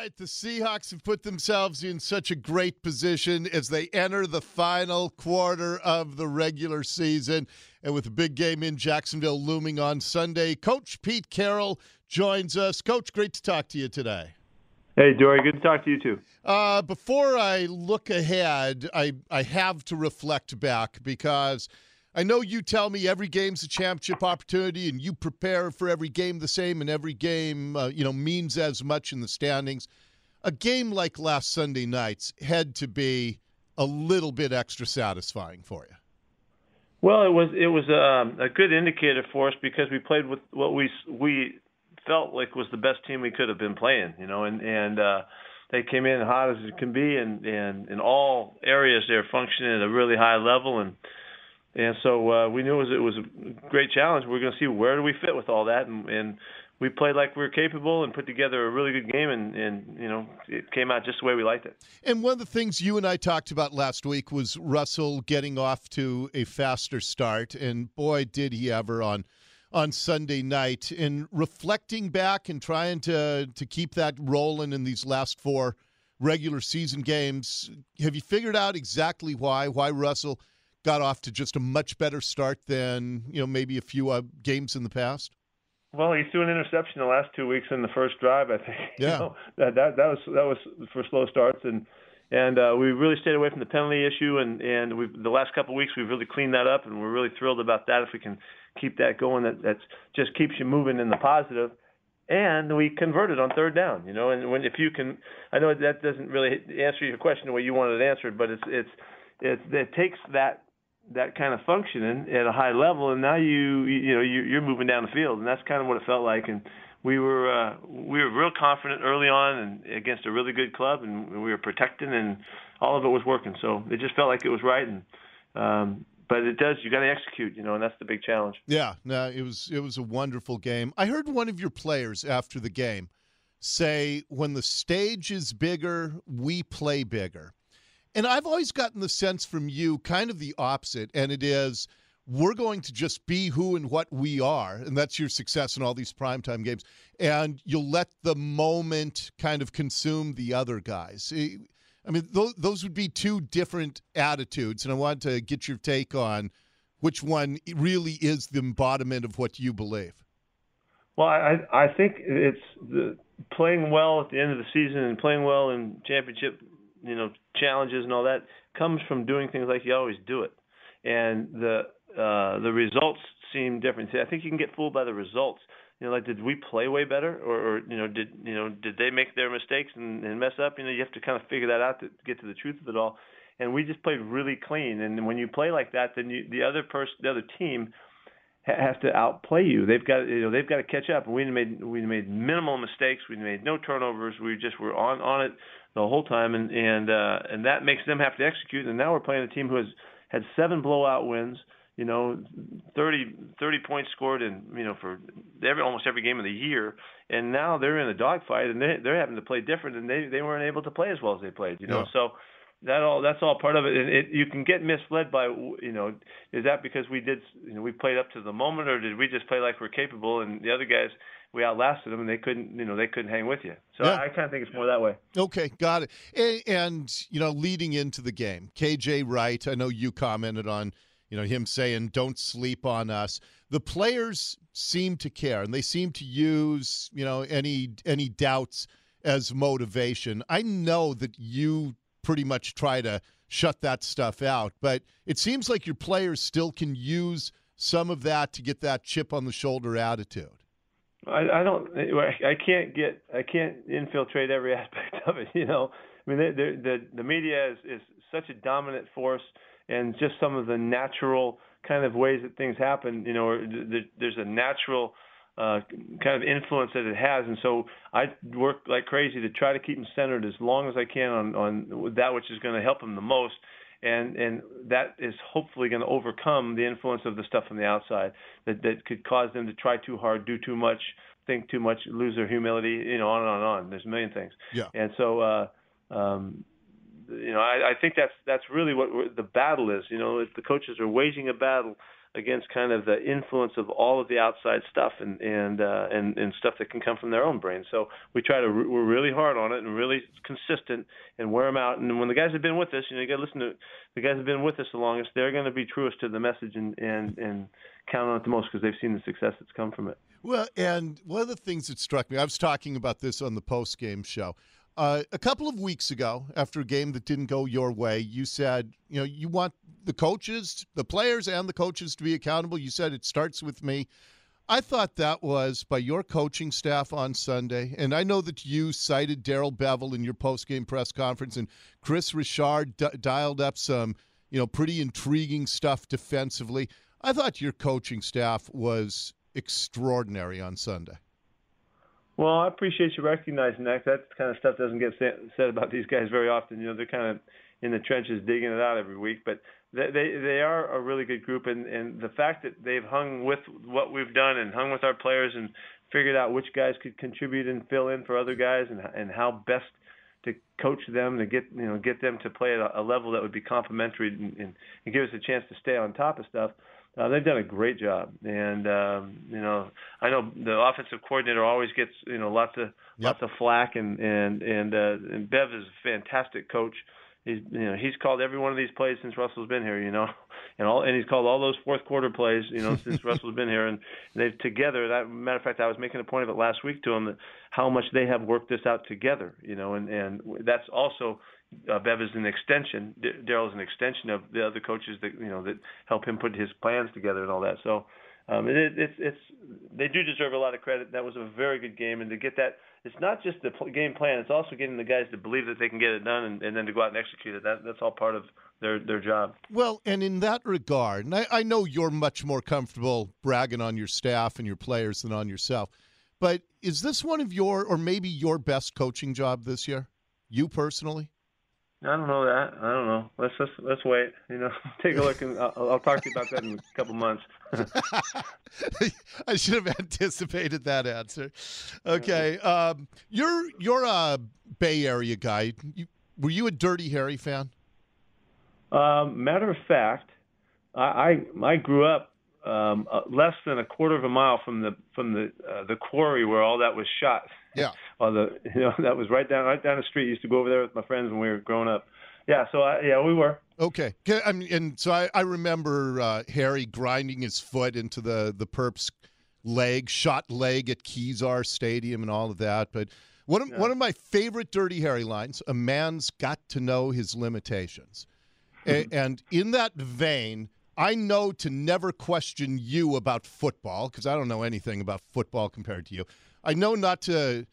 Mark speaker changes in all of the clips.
Speaker 1: right, the Seahawks have put themselves in such a great position as they enter the final quarter of the regular season. And with a big game in Jacksonville looming on Sunday, Coach Pete Carroll joins us. Coach, great to talk to you today.
Speaker 2: Hey, Dori, good to talk to you too.
Speaker 1: Uh, before I look ahead, I, I have to reflect back because – I know you tell me every game's a championship opportunity, and you prepare for every game the same, and every game, uh, you know, means as much in the standings. A game like last Sunday night's had to be a little bit extra satisfying for you.
Speaker 2: Well, it was it was um, a good indicator for us because we played with what we we felt like was the best team we could have been playing, you know, and and uh, they came in hot as it can be, and and in all areas they're functioning at a really high level, and and so uh, we knew it was, it was a great challenge. We are going to see where do we fit with all that, and, and we played like we were capable and put together a really good game, and, and you know it came out just the way we liked it.
Speaker 1: And one of the things you and I talked about last week was Russell getting off to a faster start, and boy, did he ever on on Sunday night. And reflecting back and trying to to keep that rolling in these last four regular season games, have you figured out exactly why why Russell? Got off to just a much better start than you know maybe a few uh, games in the past?
Speaker 2: Well, he threw an interception the last two weeks in the first drive. I think.
Speaker 1: Yeah.
Speaker 2: You know, that that that was that was for slow starts and. And uh, we really stayed away from the penalty issue, and and we the last couple of weeks we've really cleaned that up, and we're really thrilled about that. If we can keep that going, that that's just keeps you moving in the positive. positive and we converted on third down. You know, and when if you can, I know that doesn't really answer your question the way you wanted it answered, but it's it's it, it takes that that kind of functioning at a high level, and now you you know you, you're moving down the field, and that's kind of what it felt like. And we were uh, we were real confident early on, and against a really good club, and we were protecting, and all of it was working. So it just felt like it was right, and um, but it does you got to execute, you know, and that's the big challenge.
Speaker 1: Yeah, no, it was it was a wonderful game. I heard one of your players after the game say, "When the stage is bigger, we play bigger." And I've always gotten the sense from you kind of the opposite, and it is we're going to just be who and what we are, and that's your success in all these primetime games. And you'll let the moment kind of consume the other guys. I mean, those, those would be two different attitudes, and I want to get your take on which one really is the embodiment of what you believe.
Speaker 2: Well, I I think it's the playing well at the end of the season and playing well in championship you know challenges and all that comes from doing things like you always do it, and the uh, the results seem different. See, I think you can get fooled by the results. You know, like did we play way better, or, or you know, did you know did they make their mistakes and, and mess up? You know, you have to kind of figure that out to get to the truth of it all. And we just played really clean. And when you play like that, then you, the other person, the other team, has to outplay you. They've got you know they've got to catch up. We made we made minimal mistakes. We made no turnovers. We just were on on it the whole time, and and uh, and that makes them have to execute. And now we're playing a team who has had seven blowout wins. You know, 30, 30 points scored in you know for every almost every game of the year, and now they're in a dogfight, and they they're having to play different, and they they weren't able to play as well as they played. You know, yeah. so that all that's all part of it. And it, you can get misled by you know is that because we did you know we played up to the moment or did we just play like we're capable and the other guys we outlasted them and they couldn't you know they couldn't hang with you. So yeah. I, I kind of think it's more that way.
Speaker 1: Okay, got it. And, and you know leading into the game, KJ Wright. I know you commented on you know him saying don't sleep on us. The players seem to care and they seem to use you know any any doubts as motivation. I know that you pretty much try to shut that stuff out. But it seems like your players still can use some of that to get that chip on the shoulder attitude.
Speaker 2: I, I don't. I can't get. I can't infiltrate every aspect of it. You know. I mean, the the the media is is such a dominant force, and just some of the natural kind of ways that things happen. You know, there's a natural uh, kind of influence that it has. And so I work like crazy to try to keep them centered as long as I can on, on that which is going to help them the most. And and that is hopefully going to overcome the influence of the stuff from the outside that that could cause them to try too hard, do too much, think too much, lose their humility, you know, on and on and on. There's a million things.
Speaker 1: Yeah.
Speaker 2: And so, uh, um, you know, I, I think that's that's really what the battle is. You know, the coaches are waging a battle against kind of the influence of all of the outside stuff and and uh, and and stuff that can come from their own brain. So we try to re- we're really hard on it and really consistent and wear them out. And when the guys have been with us, you know, you got to listen to the guys have been with us the longest. They're going to be truest to the message and and and count on it the most because they've seen the success that's come from it.
Speaker 1: Well, and one of the things that struck me, I was talking about this on the post game show. Uh, a couple of weeks ago, after a game that didn't go your way, you said, you know, you want the coaches, the players, and the coaches to be accountable. You said it starts with me. I thought that was by your coaching staff on Sunday, and I know that you cited Darrell Bevell in your post-game press conference, and Kris Richard d- dialed up some, you know, pretty intriguing stuff defensively. I thought your coaching staff was extraordinary on Sunday.
Speaker 2: Well, I appreciate you recognizing that. That kind of stuff doesn't get said about these guys very often. You know, they're kind of in the trenches digging it out every week, but they they, are a really good group, and and the fact that they've hung with what we've done and hung with our players and figured out which guys could contribute and fill in for other guys and and how best to coach them to get you know get them to play at a level that would be complementary and, and give us a chance to stay on top of stuff. Uh, they've done a great job, and um, you know, I know the offensive coordinator always gets you know lots of yep. lots of flack, and and and, uh, and Bev is a fantastic coach. He's you know he's called every one of these plays since Russell's been here, you know, and all and he's called all those fourth quarter plays, you know, since Russell's been here, and they've together. That matter of fact, I was making a point of it last week to him that how much they have worked this out together, you know, and and that's also uh, Bev is an extension. D- Darrell is an extension of the other coaches that you know that help him put his plans together and all that. So um, it, it's it's they do deserve a lot of credit. That was a very good game, and to get that, it's not just the game plan. It's also getting the guys to believe that they can get it done, and, and then to go out and execute it. That that's all part of their their job.
Speaker 1: Well, and in that regard, and I, I know you're much more comfortable bragging on your staff and your players than on yourself, but is this one of your or maybe your best coaching job this year? You personally?
Speaker 2: I don't know that. I don't know. Let's let's let's wait. You know, take a look, and I'll, I'll talk to you about that in a couple months.
Speaker 1: I should have anticipated that answer. Okay, um, you're you're a Bay Area guy. You, were you a Dirty Harry fan?
Speaker 2: Um, matter of fact, I I, I grew up um, uh, less than a quarter of a mile from the from the uh, the quarry where all that was shot.
Speaker 1: Yeah.
Speaker 2: On the you know that was right down right down the street. I used to go over there with my friends when we were growing up. Yeah. So I, yeah, we were.
Speaker 1: Okay. I mean, and so I, I remember uh, Harry grinding his foot into the the perp's leg, shot leg at Kezar Stadium, and all of that. But one of yeah. one of my favorite Dirty Harry lines: "A man's got to know his limitations." a, and in that vein. I know to never question you about football because I don't know anything about football compared to you. I know not to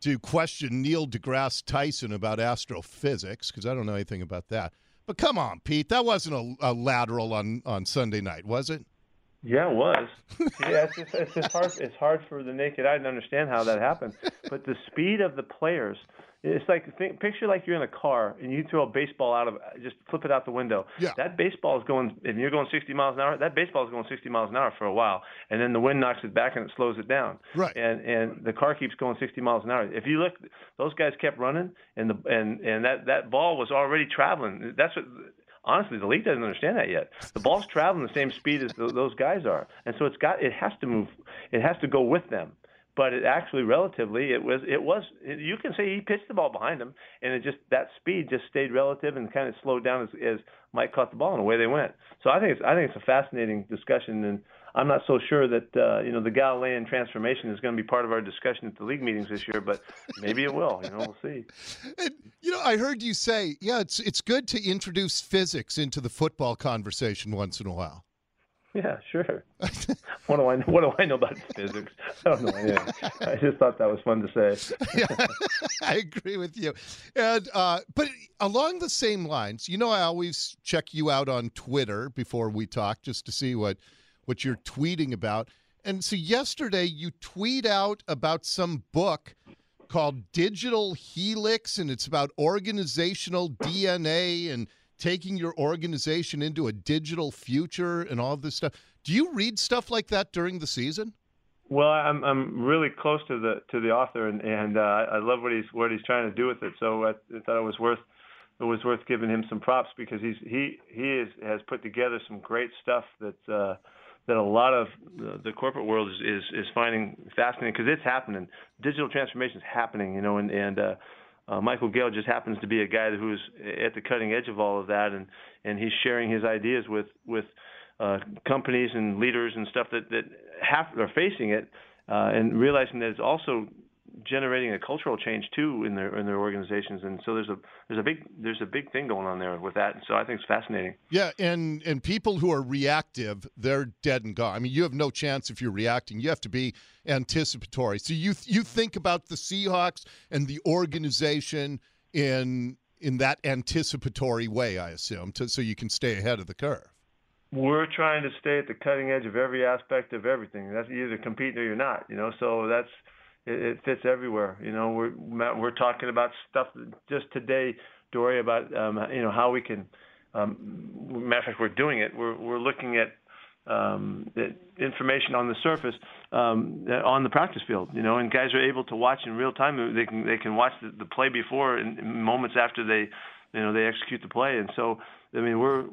Speaker 1: to question Neil deGrasse Tyson about astrophysics because I don't know anything about that. But come on, Pete, that wasn't a, a lateral on, on Sunday night, was it?
Speaker 2: Yeah, it was. yeah, it's just, it's just hard. It's hard for the naked eye to understand how that happened. But the speed of the players it's like think, picture like you're in a car and you throw a baseball out of just flip it out the window.
Speaker 1: Yeah.
Speaker 2: That baseball is going and you're going 60 miles an hour. That baseball is going 60 miles an hour for a while, and then the wind knocks it back and it slows it down.
Speaker 1: Right.
Speaker 2: And and the car keeps going 60 miles an hour. If you look, those guys kept running, and the and and that that ball was already traveling. That's what honestly, the league doesn't understand that yet. The ball's traveling the same speed as those guys are, and so it's got it has to move. It has to go with them but it actually relatively it was it was you can say he pitched the ball behind him and it just that speed just stayed relative and kind of slowed down as, as Mike caught the ball and away they went. So I think it's I think it's a fascinating discussion and I'm not so sure that uh, you know the Galilean transformation is going to be part of our discussion at the league meetings this year, but maybe it will. You know, we'll see.
Speaker 1: And, you know, I heard you say, yeah, it's it's good to introduce physics into the football conversation once in a while.
Speaker 2: Yeah, sure. what do I know? What do I know about physics? I don't know. Yeah. I just thought that was fun to say.
Speaker 1: yeah, I agree with you. And uh, but along the same lines, you know, I always check you out on Twitter before we talk just to see what what you're tweeting about. And so yesterday, you tweet out about some book called Digital Helix, and it's about organizational DNA and taking your organization into a digital future and all this stuff. Do you read stuff like that during the season?
Speaker 2: Well, I'm I'm really close to the to the author, and and uh, I love what he's what he's trying to do with it. So I, I thought it was worth it was worth giving him some props because he's he he is, has put together some great stuff that uh, that a lot of the, the corporate world is is, is finding fascinating because it's happening. Digital transformation is happening, you know, and and uh, uh, Michael Gale just happens to be a guy who's at the cutting edge of all of that, and and he's sharing his ideas with with uh, companies and leaders and stuff that that have are facing it, uh, and realizing that it's also generating a cultural change too in their in their organizations and so there's a there's a big there's a big thing going on there with that and so I think it's fascinating.
Speaker 1: Yeah, and and people who are reactive, they're dead and gone. I mean, you have no chance if you're reacting. You have to be anticipatory. So you you think about the Seahawks and the organization in in that anticipatory way, I assume, to, so you can stay ahead of the curve.
Speaker 2: We're trying to stay at the cutting edge of every aspect of everything. That's either competing or you're not, you know. So that's it, it fits everywhere. You know, we're we're talking about stuff just today, Dori, about um, you know how we can. Um, matter of fact, we're doing it. We're we're looking at um, information on the surface um, on the practice field. You know, and guys are able to watch in real time. They can they can watch the, the play before and moments after they you know they execute the play. And so I mean we're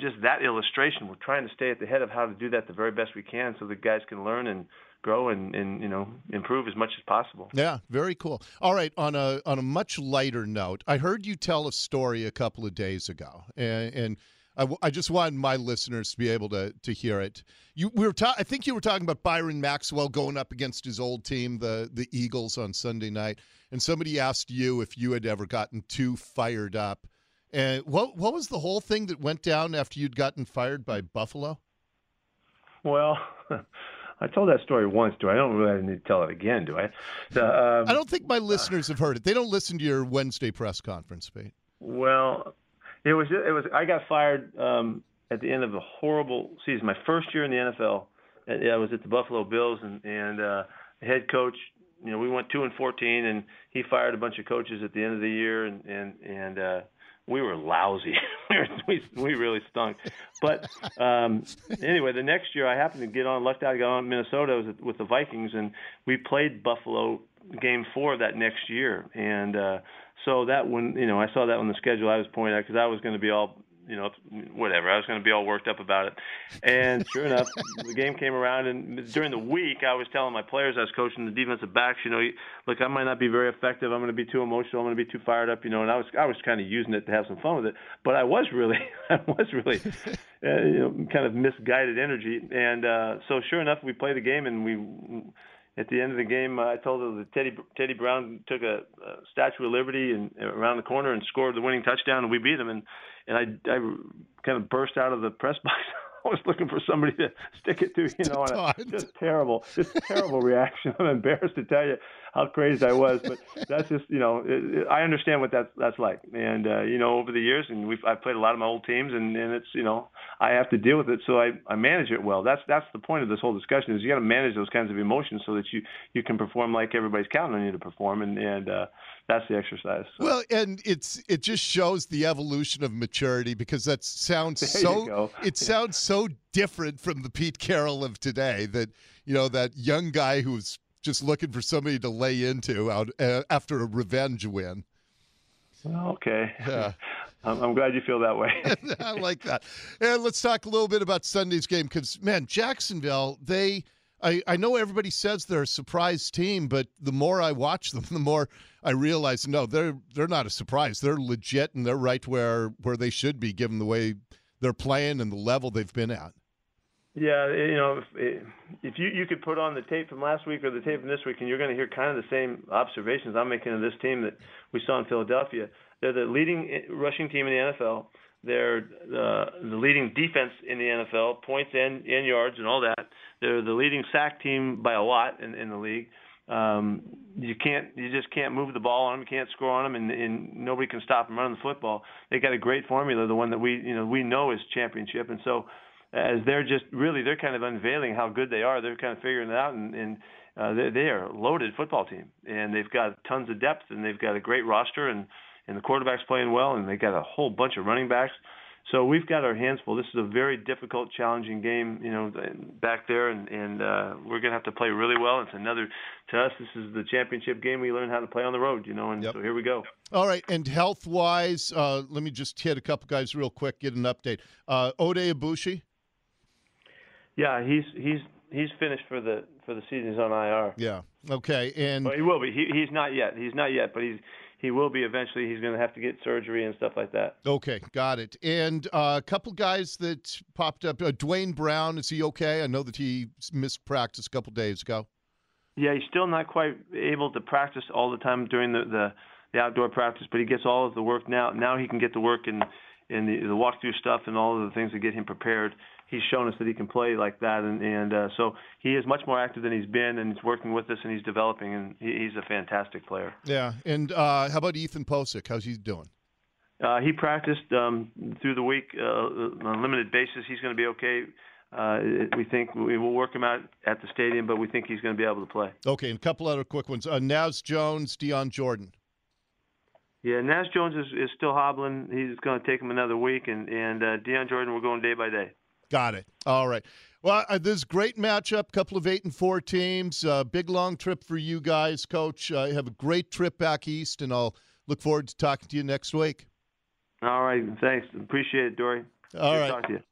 Speaker 2: just that illustration. We're trying to stay at the head of how to do that the very best we can, so the guys can learn and grow and, and you know improve as much as possible.
Speaker 1: Yeah, very cool. All right, on a on a much lighter note, I heard you tell a story a couple of days ago, and, and I, I just want my listeners to be able to to hear it. You we were ta- I think you were talking about Byron Maxwell going up against his old team, the the Eagles, on Sunday night, and somebody asked you if you had ever gotten too fired up. And what what was the whole thing that went down after you'd gotten fired by Buffalo?
Speaker 2: Well. I told that story once. Do I? I don't really need to tell it again. Do I?
Speaker 1: The, um, I don't think my listeners have heard it. They don't listen to your Wednesday press conference, Pete.
Speaker 2: Well, it was it was. I got fired um, at the end of a horrible season. My first year in the NFL. I was at the Buffalo Bills, and and uh, head coach. You know, we went two and fourteen, and he fired a bunch of coaches at the end of the year, and and and. Uh, we were lousy. we we really stunk. But um, anyway, the next year I happened to get on, lucked out, got on Minnesota with the Vikings, and we played Buffalo game four of that next year. And uh, so that when you know I saw that on the schedule, I was pointing out because I was going to be all you know, whatever. I was going to be all worked up about it. And sure enough, the game came around, and during the week, I was telling my players, I was coaching the defensive backs, you know, look, I might not be very effective. I'm going to be too emotional. I'm going to be too fired up, you know. And I was, I was kind of using it to have some fun with it. But I was really, I was really, uh, you know, kind of misguided energy. And uh, so, sure enough, we played the game, and we at the end of the game, uh, I told her that Teddy Teddy Brown took a, a Statue of Liberty and around the corner and scored the winning touchdown, and we beat them. And and I I kind of burst out of the press box I was looking for somebody to stick it to, you know, and just terrible, just terrible reaction. I'm embarrassed to tell you how crazy I was, but that's just, you know, it, it, I understand what that's that's like, and uh, you know, over the years, and we've I've played a lot of my old teams, and and it's, you know, I have to deal with it, so I I manage it well. That's that's the point of this whole discussion is you got to manage those kinds of emotions so that you you can perform like everybody's counting on you to perform, and and uh, that's the exercise.
Speaker 1: So. Well, and it's it just shows the evolution of maturity because that sounds
Speaker 2: there
Speaker 1: so it sounds so different from the Pete Carroll of today that you know that young guy who's just looking for somebody to lay into out uh, after a revenge win.
Speaker 2: Okay. Yeah. I'm, I'm glad you feel that way.
Speaker 1: I like that. And let's talk a little bit about Sunday's game because, man, Jacksonville, they – I, I know everybody says they're a surprise team, but the more I watch them, the more I realize no, they're they're not a surprise. They're legit and they're right where where they should be, given the way they're playing and the level they've been at.
Speaker 2: Yeah, you know, if, if you you could put on the tape from last week or the tape from this week, and you're going to hear kind of the same observations I'm making of this team that we saw in Philadelphia. They're the leading rushing team in the NFL. They're the, the leading defense in the NFL, points and, and yards and all that. They're the leading sack team by a lot in, in the league. Um, you can't, you just can't move the ball on them. You can't score on them, and, and nobody can stop them running the football. They got a great formula, the one that we, you know, we know is championship. And so, as they're just really, they're kind of unveiling how good they are. They're kind of figuring it out, and, and uh, they, they are a loaded football team, and they've got tons of depth, and they've got a great roster, and and the quarterback's playing well, and they got a whole bunch of running backs. So we've got our hands full. This is a very difficult, challenging game, you know, back there, and and uh, we're gonna have to play really well. It's another to us. This is the championship game. We learn how to play on the road, you know, and yep. so here we go.
Speaker 1: All right, and health wise, uh, let me just hit a couple guys real quick, get an update. Uh, Oday Aboushi.
Speaker 2: Yeah, he's he's he's finished for the for the season. He's on IR.
Speaker 1: Yeah. Okay. And
Speaker 2: well, he will be. He, he's not yet. He's not yet, but he's he will be eventually. He's going to have to get surgery and stuff like that.
Speaker 1: Okay, got it. And uh, a couple guys that popped up. Uh, Duane Brown, is he okay? I know that he missed practice a couple days ago.
Speaker 2: Yeah, he's still not quite able to practice all the time during the, the the outdoor practice, but he gets all of the work now. Now he can get to work in in the, the walkthrough stuff and all of the things that get him prepared he's shown us that he can play like that, and and uh, so he is much more active than he's been, and he's working with us, and he's developing, and he, he's a fantastic player.
Speaker 1: Yeah, and uh, how about Ethan Pocic? How's he doing?
Speaker 2: Uh, he practiced um, through the week uh, on a limited basis. He's going to be okay. Uh, we think we will work him out at the stadium, but we think he's going to be able to play.
Speaker 1: Okay, and a couple other quick ones. Uh, Naz Jones, Dion Jordan.
Speaker 2: Yeah, Naz Jones is, is still hobbling. He's going to take him another week, and and uh, Dion Jordan, we're going day by day.
Speaker 1: Got it. All right. Well, uh, this great matchup. Couple of eight and four teams. Uh, big long trip for you guys, Coach. Uh, have a great trip back east, and I'll look forward to talking to you next week.
Speaker 2: All right. Thanks. Appreciate it, Dori.
Speaker 1: All Good right.